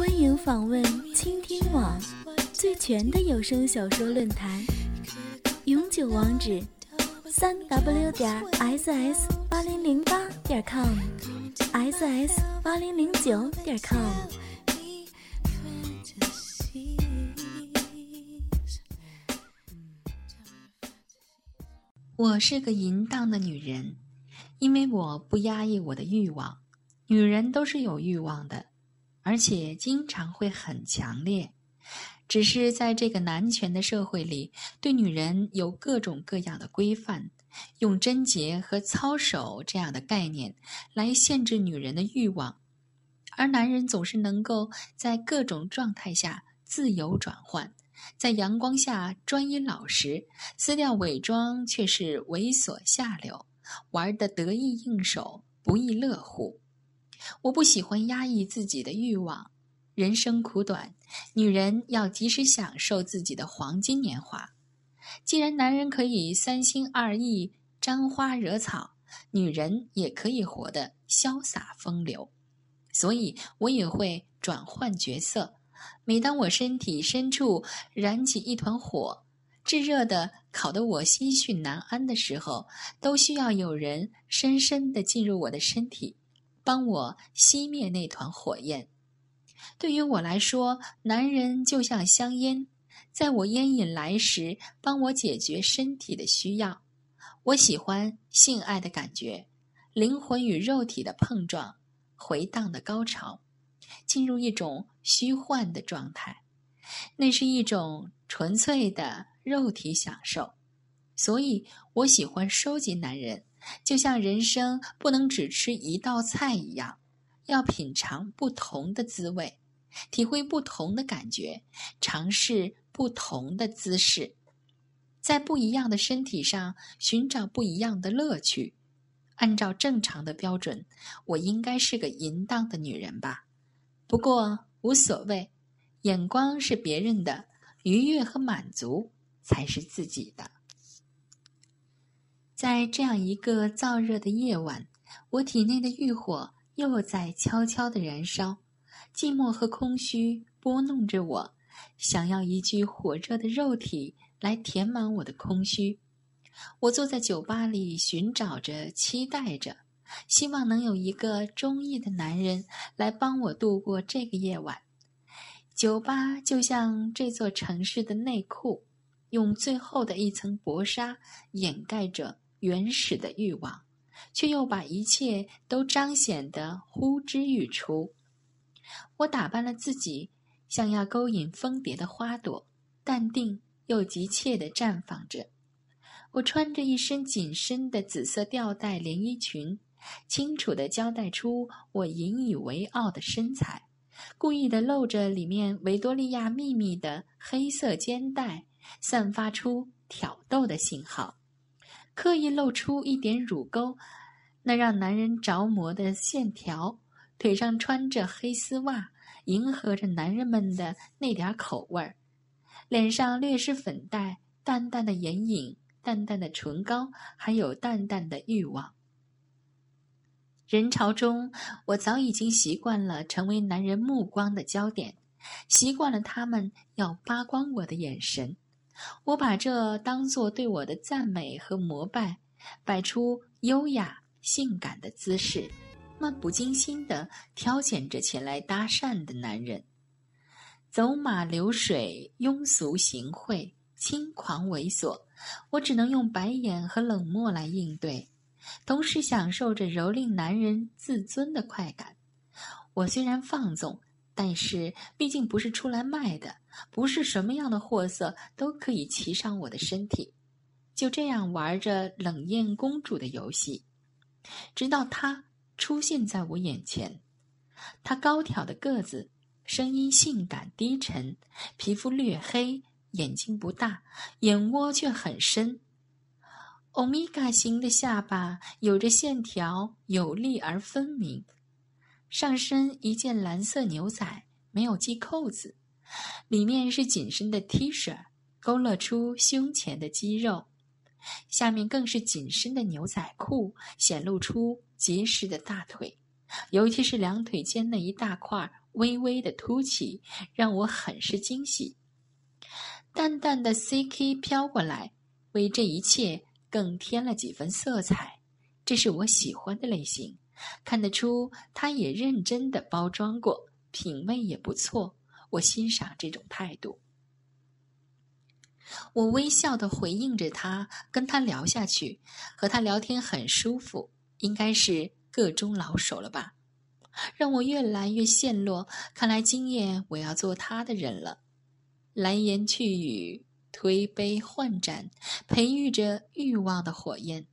欢迎访问倾听网最全的有声小说论坛，永久网址：三 w 点 ss 八零零八点 com，ss 八零零九点 com。我是个淫荡的女人，因为我不压抑我的欲望。女人都是有欲望的。而且经常会很强烈，只是在这个男权的社会里，对女人有各种各样的规范，用贞洁和操守这样的概念来限制女人的欲望，而男人总是能够在各种状态下自由转换，在阳光下专一老实，撕掉伪装却是猥琐下流，玩得得意应手，不亦乐乎。我不喜欢压抑自己的欲望，人生苦短，女人要及时享受自己的黄金年华。既然男人可以三心二意、沾花惹草，女人也可以活得潇洒风流。所以，我也会转换角色。每当我身体深处燃起一团火，炙热的烤得我心绪难安的时候，都需要有人深深地进入我的身体。帮我熄灭那团火焰。对于我来说，男人就像香烟，在我烟瘾来时，帮我解决身体的需要。我喜欢性爱的感觉，灵魂与肉体的碰撞，回荡的高潮，进入一种虚幻的状态，那是一种纯粹的肉体享受。所以我喜欢收集男人。就像人生不能只吃一道菜一样，要品尝不同的滋味，体会不同的感觉，尝试不同的姿势，在不一样的身体上寻找不一样的乐趣。按照正常的标准，我应该是个淫荡的女人吧？不过无所谓，眼光是别人的，愉悦和满足才是自己的。在这样一个燥热的夜晚，我体内的欲火又在悄悄地燃烧，寂寞和空虚拨弄着我，想要一具火热的肉体来填满我的空虚。我坐在酒吧里寻找着，期待着，希望能有一个中意的男人来帮我度过这个夜晚。酒吧就像这座城市的内裤，用最后的一层薄纱掩盖着。原始的欲望，却又把一切都彰显得呼之欲出。我打扮了自己，像要勾引蜂蝶的花朵，淡定又急切地绽放着。我穿着一身紧身的紫色吊带连衣裙，清楚地交代出我引以为傲的身材，故意地露着里面维多利亚秘密的黑色肩带，散发出挑逗的信号。刻意露出一点乳沟，那让男人着魔的线条；腿上穿着黑丝袜，迎合着男人们的那点口味儿；脸上略施粉黛，淡淡的眼影，淡淡的唇膏，还有淡淡的欲望。人潮中，我早已经习惯了成为男人目光的焦点，习惯了他们要扒光我的眼神。我把这当作对我的赞美和膜拜，摆出优雅性感的姿势，漫不经心地挑拣着前来搭讪的男人。走马流水，庸俗行贿，轻狂猥琐，我只能用白眼和冷漠来应对，同时享受着蹂躏男人自尊的快感。我虽然放纵。但是，毕竟不是出来卖的，不是什么样的货色都可以骑上我的身体。就这样玩着冷艳公主的游戏，直到她出现在我眼前。她高挑的个子，声音性感低沉，皮肤略黑，眼睛不大，眼窝却很深。欧米伽型的下巴有着线条，有力而分明。上身一件蓝色牛仔，没有系扣子，里面是紧身的 T 恤，勾勒出胸前的肌肉。下面更是紧身的牛仔裤，显露出结实的大腿，尤其是两腿间那一大块微微的凸起，让我很是惊喜。淡淡的 CK 飘过来，为这一切更添了几分色彩。这是我喜欢的类型，看得出他也认真的包装过，品味也不错。我欣赏这种态度。我微笑的回应着他，跟他聊下去，和他聊天很舒服，应该是个中老手了吧？让我越来越陷落。看来今夜我要做他的人了。来言去语，推杯换盏，培育着欲望的火焰。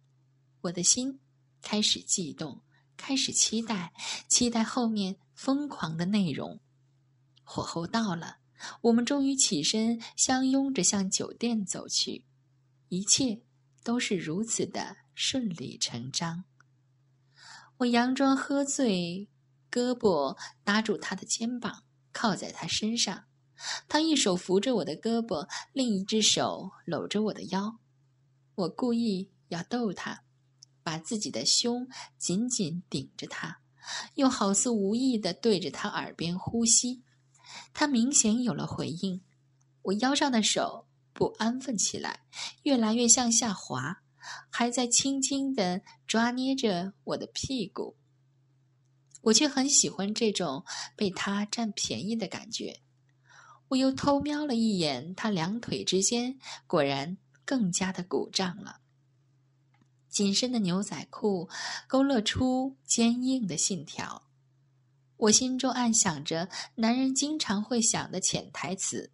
我的心开始悸动，开始期待，期待后面疯狂的内容。火候到了。我们终于起身，相拥着向酒店走去，一切都是如此的顺理成章。我佯装喝醉，胳膊搭住他的肩膀，靠在他身上。他一手扶着我的胳膊，另一只手搂着我的腰。我故意要逗他，把自己的胸紧紧顶着他，又好似无意的对着他耳边呼吸。他明显有了回应，我腰上的手不安分起来，越来越向下滑，还在轻轻地抓捏着我的屁股。我却很喜欢这种被他占便宜的感觉。我又偷瞄了一眼他两腿之间，果然更加的鼓胀了。紧身的牛仔裤勾勒出坚硬的线条。我心中暗想着，男人经常会想的潜台词：“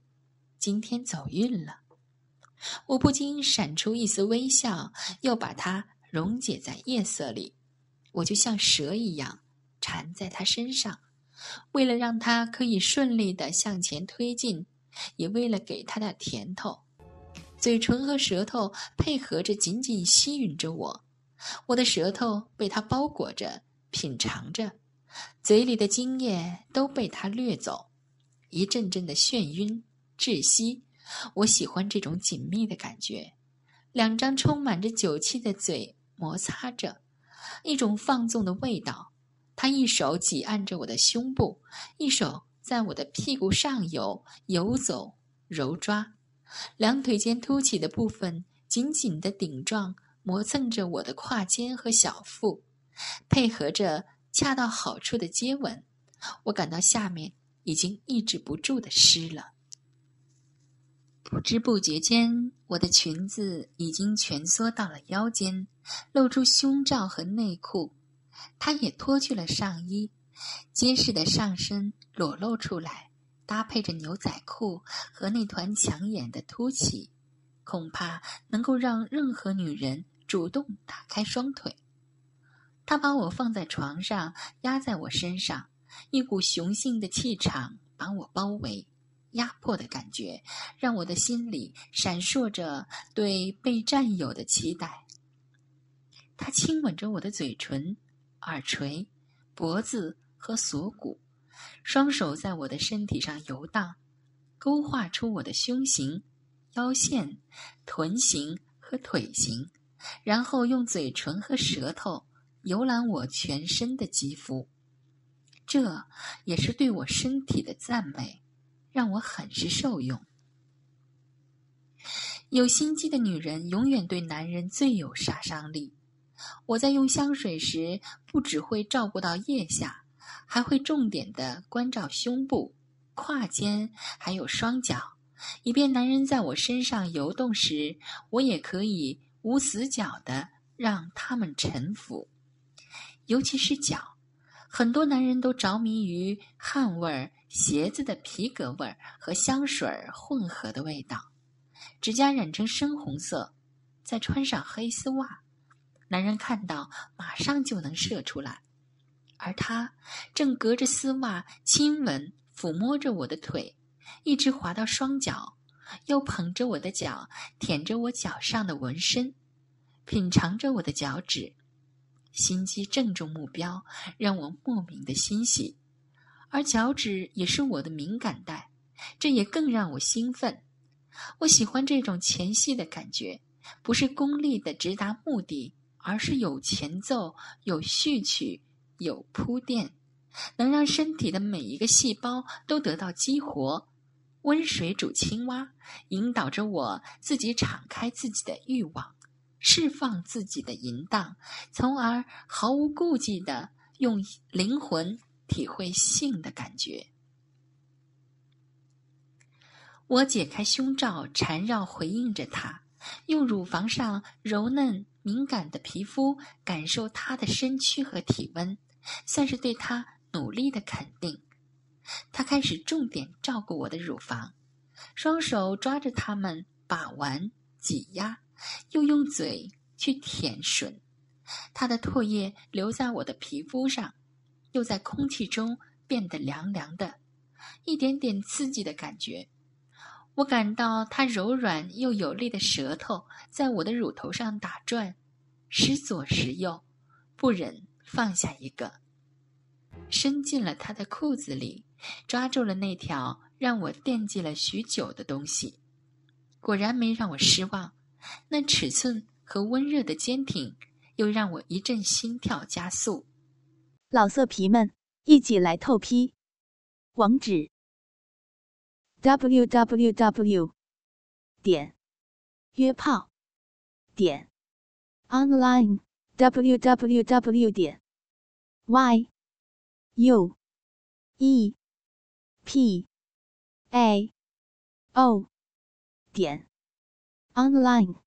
今天走运了。”我不禁闪出一丝微笑，又把它溶解在夜色里。我就像蛇一样缠在他身上，为了让他可以顺利的向前推进，也为了给他点甜头。嘴唇和舌头配合着，紧紧吸吮着我。我的舌头被他包裹着，品尝着。嘴里的精液都被他掠走，一阵阵的眩晕窒息。我喜欢这种紧密的感觉，两张充满着酒气的嘴摩擦着，一种放纵的味道。他一手挤按着我的胸部，一手在我的屁股上游游走揉抓，两腿间凸起的部分紧紧的顶撞，磨蹭着我的胯间和小腹，配合着。恰到好处的接吻，我感到下面已经抑制不住的湿了。不知不觉间，我的裙子已经蜷缩到了腰间，露出胸罩和内裤。他也脱去了上衣，结实的上身裸露出来，搭配着牛仔裤和那团抢眼的凸起，恐怕能够让任何女人主动打开双腿。他把我放在床上，压在我身上，一股雄性的气场把我包围，压迫的感觉让我的心里闪烁着对被占有的期待。他亲吻着我的嘴唇、耳垂、脖子和锁骨，双手在我的身体上游荡，勾画出我的胸型、腰线、臀型和腿型，然后用嘴唇和舌头。游览我全身的肌肤，这也是对我身体的赞美，让我很是受用。有心机的女人永远对男人最有杀伤力。我在用香水时，不只会照顾到腋下，还会重点的关照胸部、胯间，还有双脚，以便男人在我身上游动时，我也可以无死角的让他们臣服。尤其是脚，很多男人都着迷于汗味儿、鞋子的皮革味儿和香水儿混合的味道。指甲染成深红色，再穿上黑丝袜，男人看到马上就能射出来。而他正隔着丝袜亲吻抚摸着我的腿，一直滑到双脚，又捧着我的脚，舔着我脚上的纹身，品尝着我的脚趾。心机正中目标，让我莫名的欣喜。而脚趾也是我的敏感带，这也更让我兴奋。我喜欢这种前戏的感觉，不是功利的直达目的，而是有前奏、有序曲、有铺垫，能让身体的每一个细胞都得到激活。温水煮青蛙，引导着我自己敞开自己的欲望，释放自己的淫荡，从而毫无顾忌的用灵魂。体会性的感觉。我解开胸罩，缠绕回应着他，用乳房上柔嫩敏感的皮肤感受他的身躯和体温，算是对他努力的肯定。他开始重点照顾我的乳房，双手抓着它们把玩挤压，又用嘴去舔吮。他的唾液留在我的皮肤上。又在空气中变得凉凉的，一点点刺激的感觉。我感到他柔软又有力的舌头在我的乳头上打转，时左时右，不忍放下一个，伸进了他的裤子里，抓住了那条让我惦记了许久的东西。果然没让我失望，那尺寸和温热的坚挺，又让我一阵心跳加速。老色皮们，一起来透批！网址：w w w 点约炮点 online w w w 点 y u e p a o 点 online。